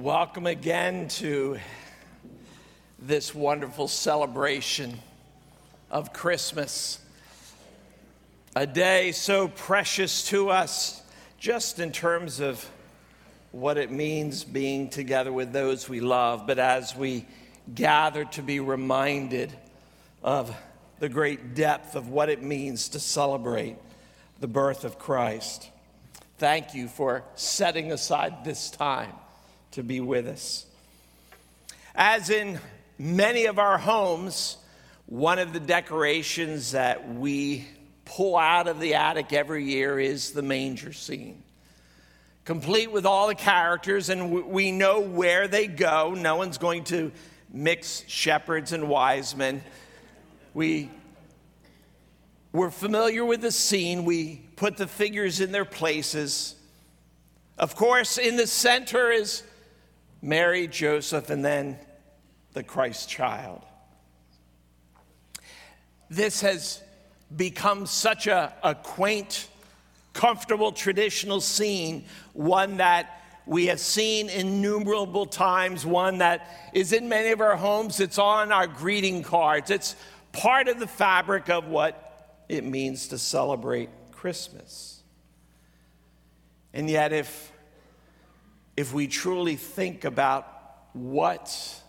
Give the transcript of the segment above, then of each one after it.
Welcome again to this wonderful celebration of Christmas. A day so precious to us, just in terms of what it means being together with those we love, but as we gather to be reminded of the great depth of what it means to celebrate the birth of Christ. Thank you for setting aside this time to be with us. As in many of our homes, one of the decorations that we pull out of the attic every year is the manger scene. Complete with all the characters, and we know where they go. No one's going to mix shepherds and wise men. We, we're familiar with the scene. We put the figures in their places. Of course, in the center is Mary, Joseph, and then the Christ child. This has become such a, a quaint, comfortable, traditional scene, one that we have seen innumerable times, one that is in many of our homes. It's on our greeting cards. It's part of the fabric of what it means to celebrate Christmas. And yet, if if we truly think about what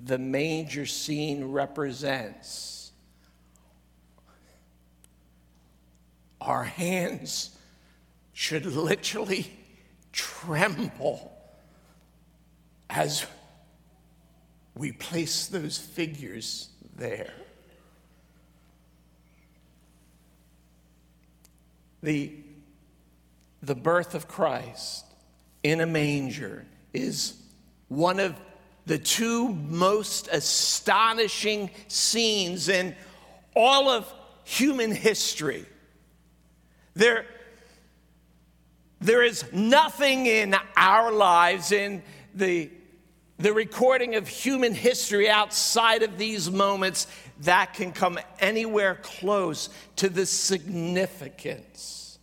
the manger scene represents, our hands should literally tremble as we place those figures there. The, the birth of Christ in a manger is one of the two most astonishing scenes in all of human history. There, there is nothing in our lives, in the, the recording of human history outside of these moments, that can come anywhere close to the significance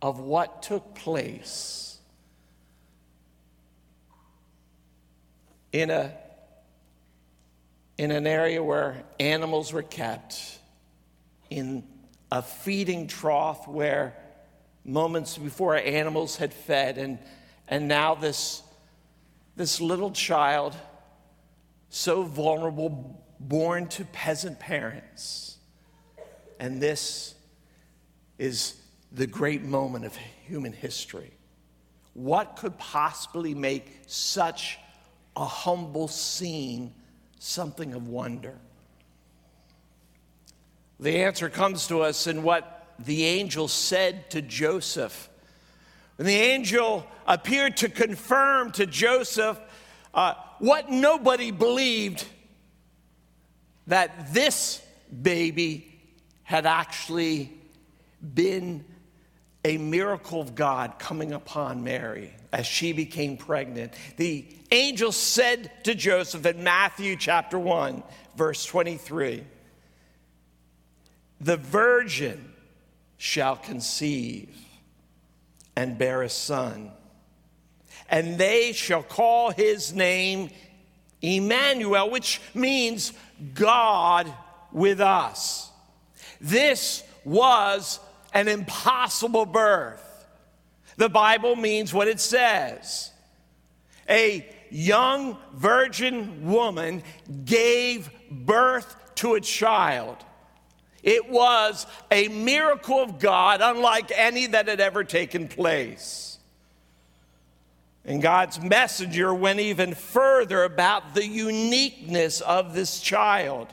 of what took place in, a, in an area where animals were kept, in a feeding trough where moments before animals had fed, and, and now this, this little child, so vulnerable, born to peasant parents. And this is the great moment of human history. What could possibly make such a humble scene something of wonder? The answer comes to us in what the angel said to Joseph. When the angel appeared to confirm to Joseph uh, what nobody believed that this baby had actually been a miracle of God coming upon Mary as she became pregnant. The angel said to Joseph in Matthew chapter 1, verse 23 The virgin shall conceive and bear a son, and they shall call his name Emmanuel, which means God with us. This was an impossible birth. The Bible means what it says. A young virgin woman gave birth to a child. It was a miracle of God, unlike any that had ever taken place. And God's messenger went even further about the uniqueness of this child.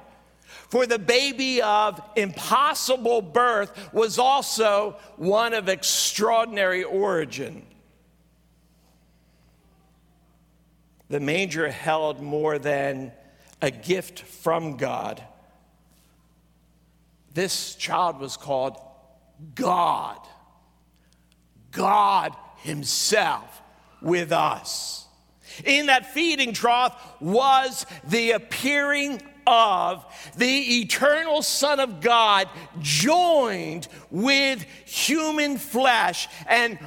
For the baby of impossible birth was also one of extraordinary origin. The manger held more than a gift from God. This child was called God, God Himself with us. In that feeding trough was the appearing of the eternal Son of God joined with human flesh and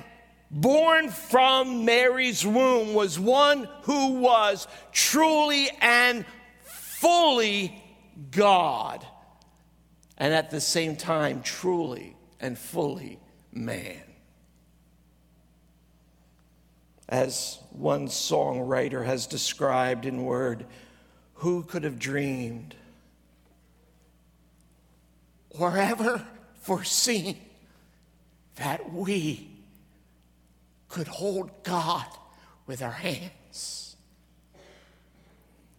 born from Mary's womb, was one who was truly and fully God, and at the same time, truly and fully man. As one songwriter has described in word, who could have dreamed or ever foreseen that we could hold God with our hands?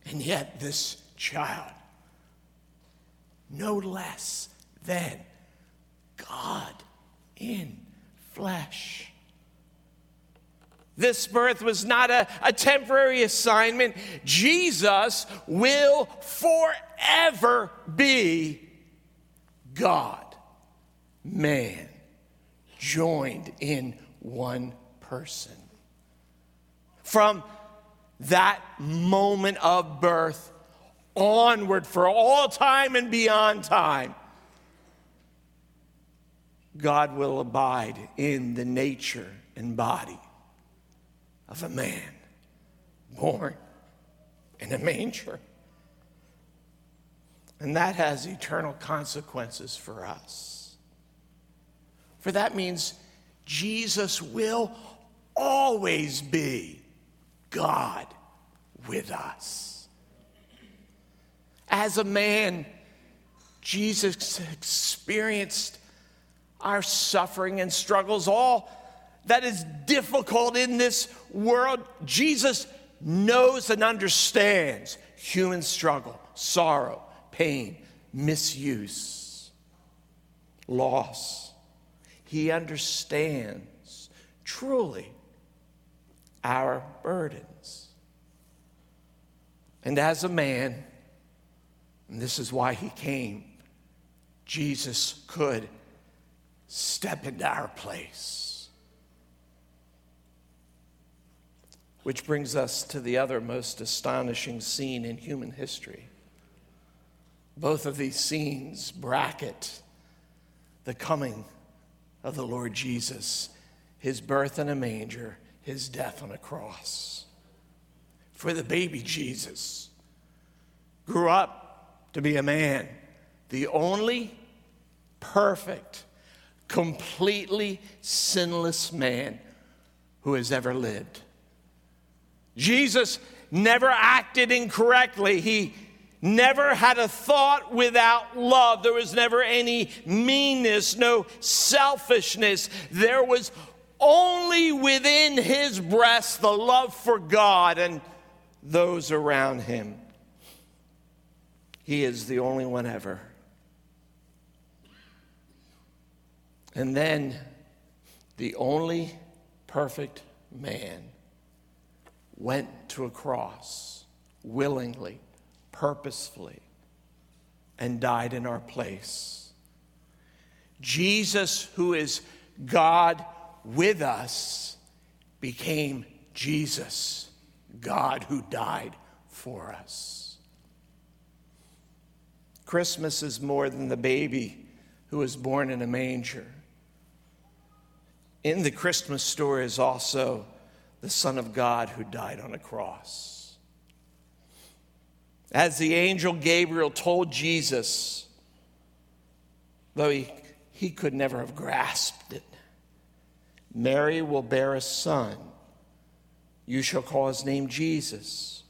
And yet, this child, no less than God in flesh. This birth was not a, a temporary assignment. Jesus will forever be God, man, joined in one person. From that moment of birth onward for all time and beyond time, God will abide in the nature and body of a man born in a manger. And that has eternal consequences for us. For that means Jesus will always be God with us. As a man, Jesus experienced our suffering and struggles, all that is difficult in this world. Jesus knows and understands human struggle, sorrow, pain, misuse, loss. He understands truly our burdens. And as a man, and this is why he came, Jesus could step into our place. Which brings us to the other most astonishing scene in human history. Both of these scenes bracket the coming of the Lord Jesus, his birth in a manger, his death on a cross. For the baby Jesus grew up to be a man, the only perfect completely sinless man who has ever lived. Jesus never acted incorrectly. He never had a thought without love. There was never any meanness, no selfishness. There was only within his breast the love for God and those around him. He is the only one ever And then the only perfect man went to a cross willingly, purposefully, and died in our place. Jesus, who is God with us, became Jesus, God who died for us. Christmas is more than the baby who was born in a manger in the Christmas story is also the Son of God who died on a cross. As the angel Gabriel told Jesus, though he, he could never have grasped it, Mary will bear a son. You shall call his name Jesus,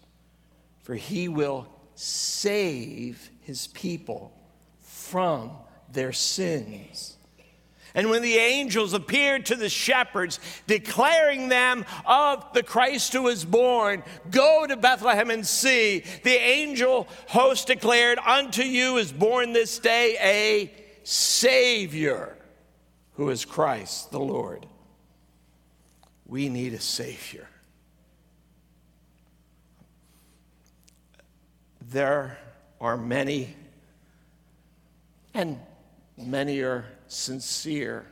for he will save his people from their sins. And when the angels appeared to the shepherds, declaring them of the Christ who is born, go to Bethlehem and see, the angel host declared, Unto you is born this day a Savior, who is Christ the Lord. We need a Savior. There are many, and many are sincere,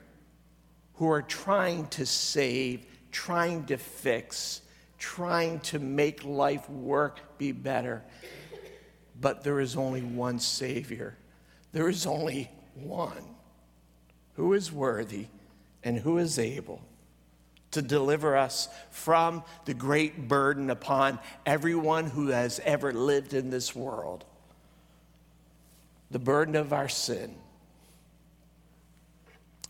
who are trying to save, trying to fix, trying to make life work, be better. But there is only one Savior. There is only one who is worthy and who is able to deliver us from the great burden upon everyone who has ever lived in this world the burden of our sin.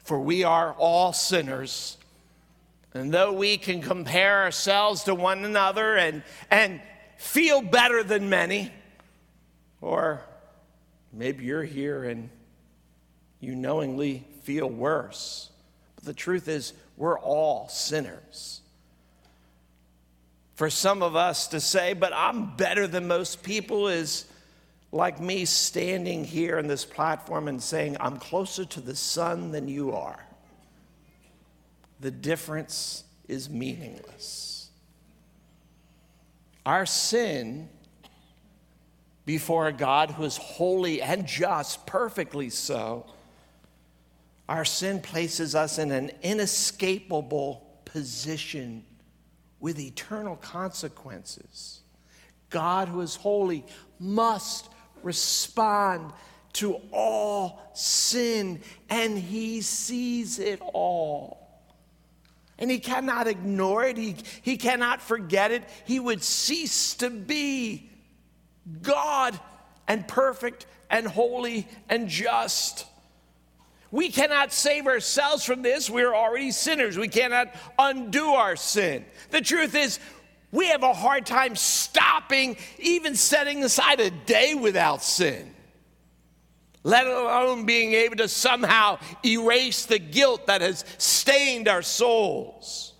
For we are all sinners. And though we can compare ourselves to one another and, and feel better than many, or maybe you're here and you knowingly feel worse. But the truth is, we're all sinners. For some of us to say, but I'm better than most people, is like me standing here on this platform and saying, I'm closer to the sun than you are. The difference is meaningless. Our sin before a God who is holy and just, perfectly so, our sin places us in an inescapable position with eternal consequences. God, who is holy, must respond to all sin, and He sees it all. And He cannot ignore it, He, he cannot forget it. He would cease to be God and perfect and holy and just. We cannot save ourselves from this. We're already sinners. We cannot undo our sin. The truth is, we have a hard time stopping, even setting aside a day without sin, let alone being able to somehow erase the guilt that has stained our souls.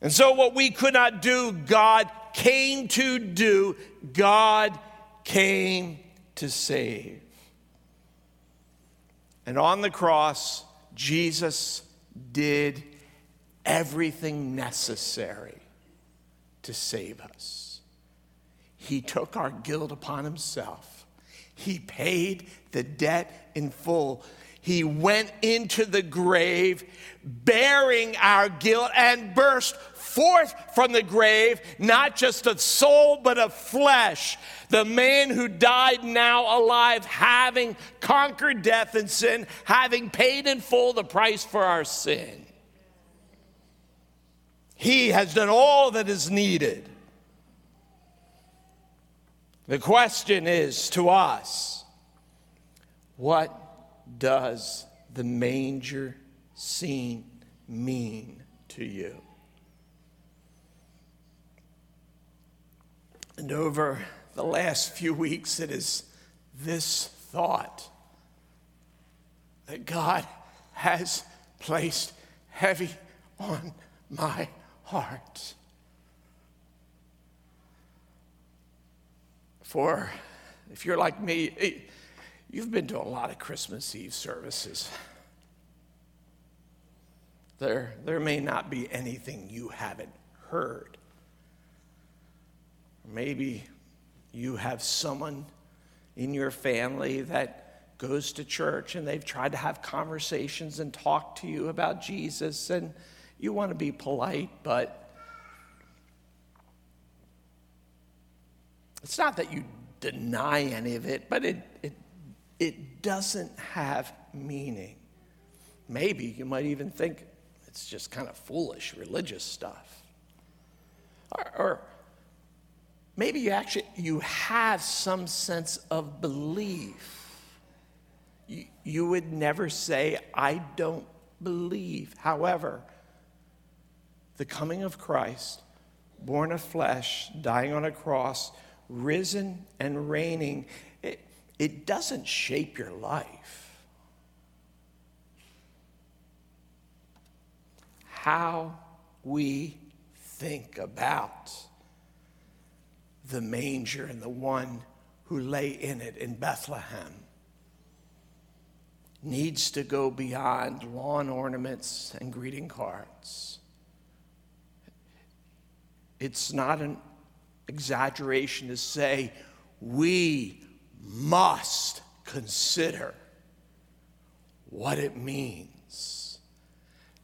And so, what we could not do, God came to do, God came to save. And on the cross, Jesus did everything necessary to save us. He took our guilt upon himself, he paid the debt in full. He went into the grave bearing our guilt and burst forth from the grave, not just of soul, but of flesh. The man who died now alive, having conquered death and sin, having paid in full the price for our sin. He has done all that is needed. The question is to us what does the manger scene mean to you? And over the last few weeks, it is this thought that God has placed heavy on my heart. For if you're like me, eh, you've been to a lot of Christmas Eve services. There, there may not be anything you haven't heard. Maybe you have someone in your family that goes to church and they've tried to have conversations and talk to you about Jesus, and you want to be polite, but it's not that you deny any of it, but it, it, it doesn't have meaning. Maybe you might even think it's just kind of foolish religious stuff. Or, or maybe you actually you have some sense of belief you, you would never say i don't believe however the coming of christ born of flesh dying on a cross risen and reigning it, it doesn't shape your life how we think about the manger and the one who lay in it in Bethlehem needs to go beyond lawn ornaments and greeting cards. It's not an exaggeration to say we must consider what it means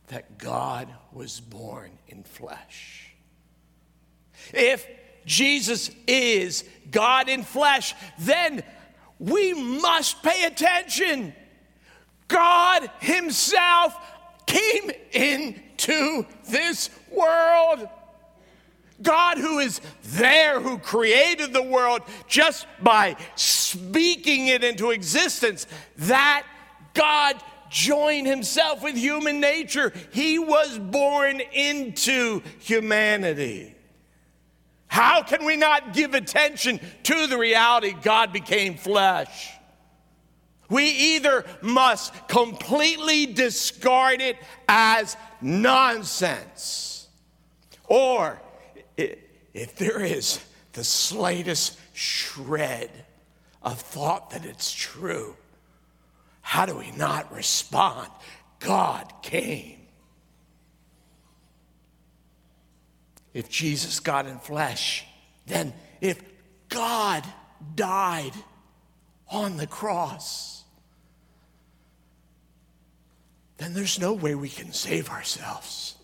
that God was born in flesh. If Jesus is God in flesh, then we must pay attention. God Himself came into this world. God, who is there, who created the world just by speaking it into existence, that God joined himself with human nature. He was born into humanity. How can we not give attention to the reality God became flesh? We either must completely discard it as nonsense, or if there is the slightest shred of thought that it's true, how do we not respond? God came. If Jesus got in flesh, then if God died on the cross, then there's no way we can save ourselves.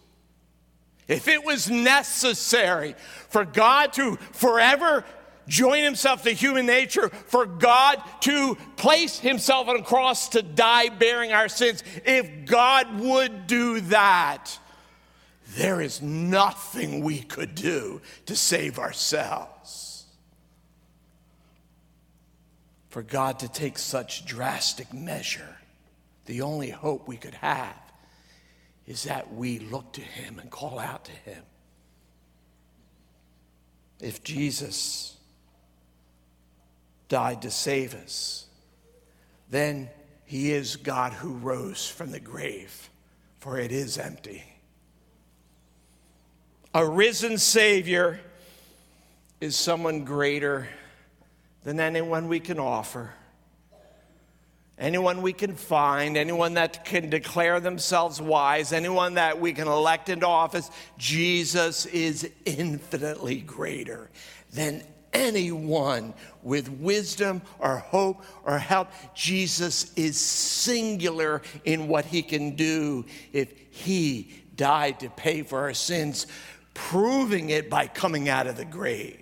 If it was necessary for God to forever join himself to human nature, for God to place himself on a cross to die bearing our sins, if God would do that, there is nothing we could do to save ourselves. For God to take such drastic measure, the only hope we could have is that we look to Him and call out to Him. If Jesus died to save us, then He is God who rose from the grave, for it is empty. A risen Savior is someone greater than anyone we can offer anyone we can find, anyone that can declare themselves wise, anyone that we can elect into office, Jesus is infinitely greater than anyone with wisdom or hope or help. Jesus is singular in what he can do if he died to pay for our sins, proving it by coming out of the grave.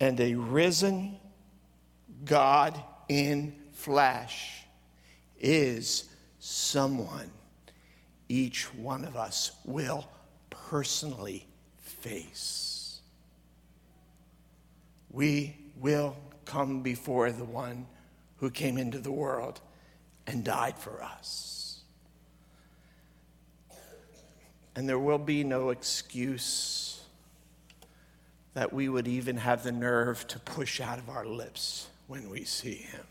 And a risen, God in flesh is someone each one of us will personally face. We will come before the one who came into the world and died for us. And there will be no excuse that we would even have the nerve to push out of our lips when we see him.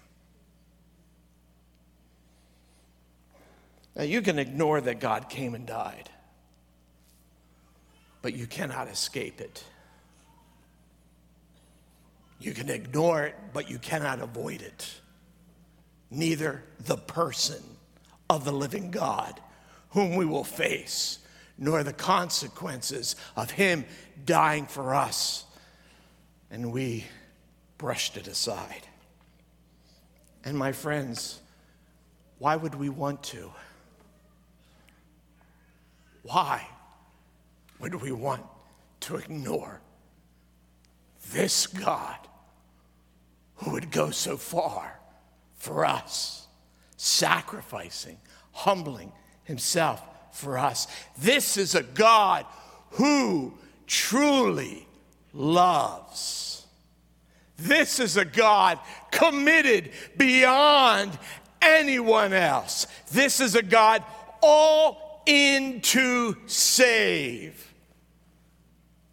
Now, you can ignore that God came and died, but you cannot escape it. You can ignore it, but you cannot avoid it. Neither the person of the living God, whom we will face, nor the consequences of him dying for us. And we brushed it aside. And my friends, why would we want to? Why would we want to ignore this God who would go so far for us, sacrificing, humbling himself for us? This is a God who truly loves. This is a God committed beyond anyone else. This is a God all in to save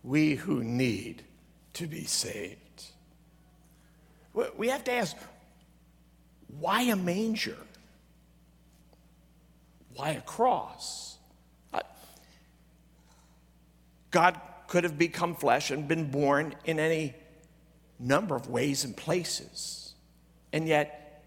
we who need to be saved. We have to ask why a manger? Why a cross? Uh, God could have become flesh and been born in any number of ways and places. And yet,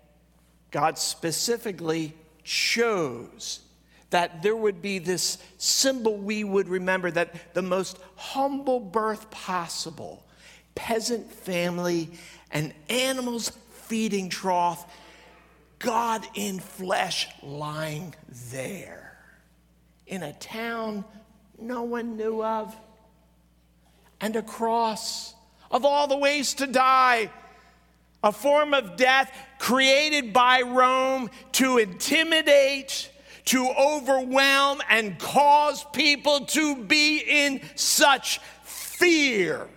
God specifically chose that there would be this symbol we would remember that the most humble birth possible, peasant family, an animal's feeding trough, God in flesh lying there in a town no one knew of, and a cross of all the ways to die. A form of death created by Rome to intimidate, to overwhelm and cause people to be in such fear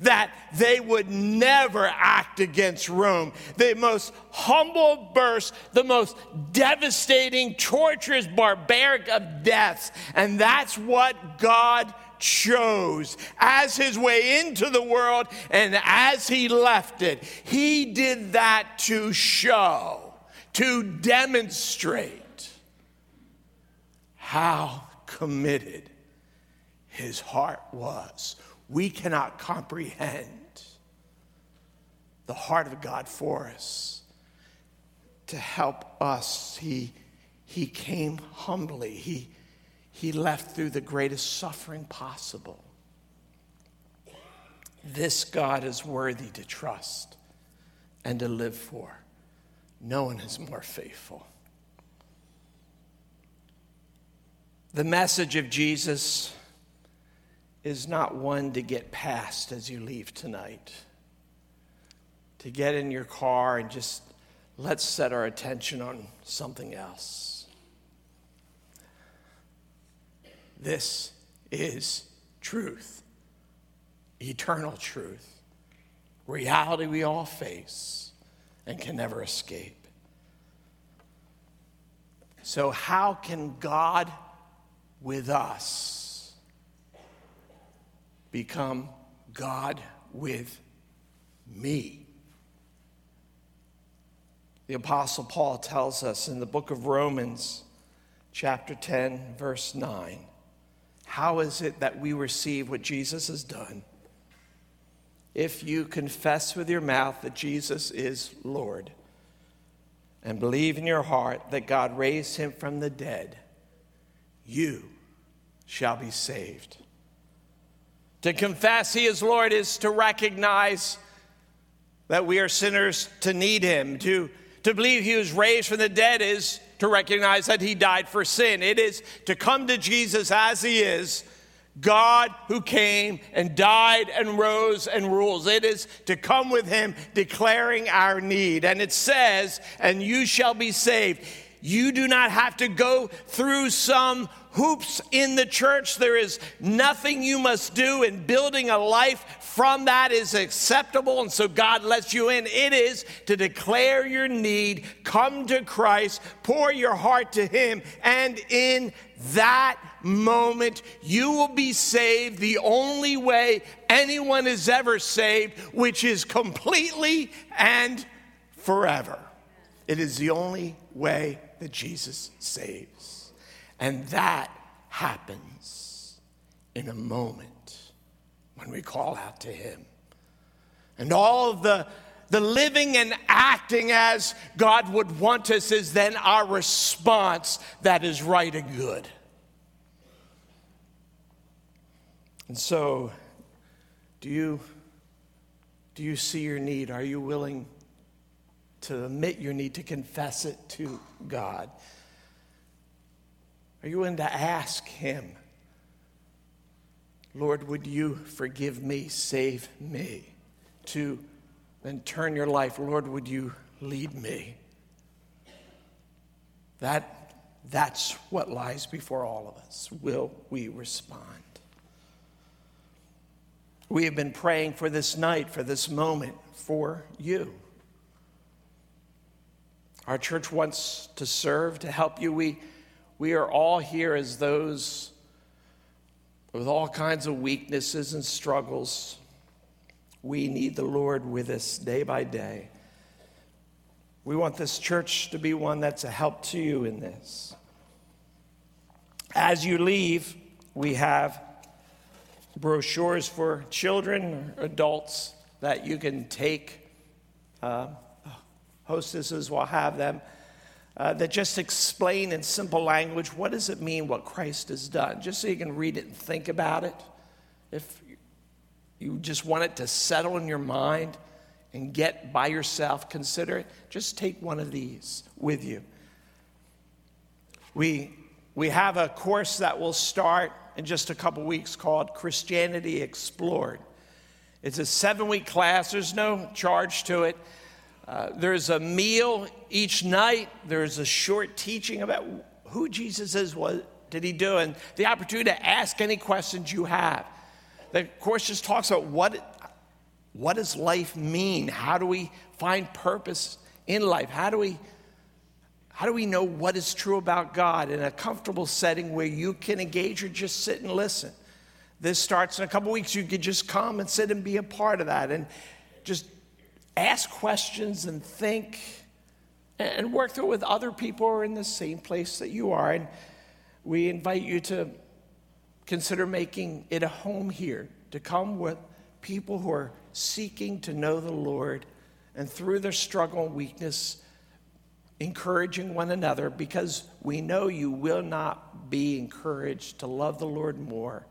that they would never act against Rome. The most humble burst, the most devastating, torturous, barbaric of deaths. And that's what God chose as his way into the world and as he left it. He did that to show, to demonstrate how committed his heart was we cannot comprehend the heart of God for us to help us. He, he came humbly, he, he left through the greatest suffering possible. This God is worthy to trust and to live for. No one is more faithful. The message of Jesus is not one to get past as you leave tonight. To get in your car and just let's set our attention on something else. This is truth, eternal truth, reality we all face and can never escape. So, how can God with us? become God with me. The Apostle Paul tells us in the book of Romans, chapter 10, verse 9, how is it that we receive what Jesus has done? If you confess with your mouth that Jesus is Lord and believe in your heart that God raised him from the dead, you shall be saved. To confess He is Lord is to recognize that we are sinners to need Him. To, to believe He was raised from the dead is to recognize that He died for sin. It is to come to Jesus as He is, God who came and died and rose and rules. It is to come with Him declaring our need. And it says, and you shall be saved. You do not have to go through some hoops in the church. There is nothing you must do, and building a life from that is acceptable. And so God lets you in. It is to declare your need, come to Christ, pour your heart to Him, and in that moment, you will be saved the only way anyone is ever saved, which is completely and forever. It is the only way that Jesus saves. And that happens in a moment when we call out to Him. And all the, the living and acting as God would want us is then our response that is right and good. And so, do you, do you see your need? Are you willing to admit your need, to confess it to God? Are you willing to ask Him, Lord, would you forgive me, save me? To then turn your life, Lord, would you lead me? That, that's what lies before all of us. Will we respond? We have been praying for this night, for this moment, for you. Our church wants to serve, to help you. We, we are all here as those with all kinds of weaknesses and struggles. We need the Lord with us day by day. We want this church to be one that's a help to you in this. As you leave, we have brochures for children adults that you can take. Uh, hostesses will have them uh, that just explain in simple language what does it mean what Christ has done, just so you can read it and think about it. If you just want it to settle in your mind and get by yourself, consider it, just take one of these with you. We, we have a course that will start in just a couple weeks called Christianity Explored. It's a seven week class, there's no charge to it. Uh, there's a meal each night. There's a short teaching about who Jesus is, what did he do, and the opportunity to ask any questions you have. The course just talks about what, what does life mean? How do we find purpose in life? How do we how do we know what is true about God in a comfortable setting where you can engage or just sit and listen? This starts in a couple weeks. You could just come and sit and be a part of that and just ask questions and think and work through it with other people who are in the same place that you are. And we invite you to consider making it a home here, to come with people who are seeking to know the Lord and through their struggle and weakness, encouraging one another because we know you will not be encouraged to love the Lord more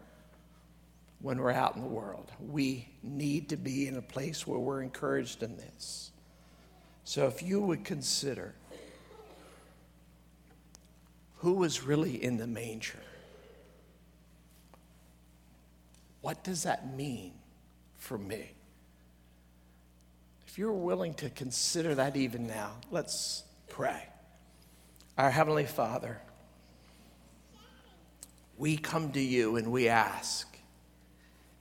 when we're out in the world. We need to be in a place where we're encouraged in this. So if you would consider who was really in the manger, what does that mean for me? If you're willing to consider that even now, let's pray. Our Heavenly Father, we come to you and we ask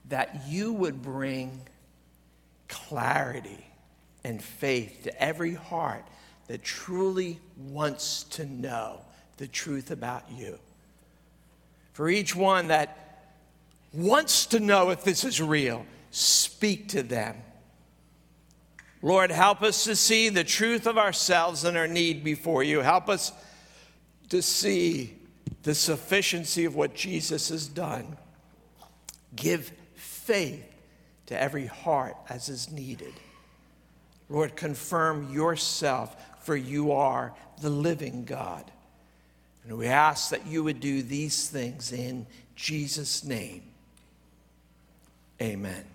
that you would bring clarity and faith to every heart that truly wants to know the truth about you. For each one that wants to know if this is real, speak to them. Lord, help us to see the truth of ourselves and our need before you. Help us to see the sufficiency of what Jesus has done. Give faith to every heart as is needed. Lord, confirm yourself, for you are the living God. And we ask that you would do these things in Jesus' name. Amen.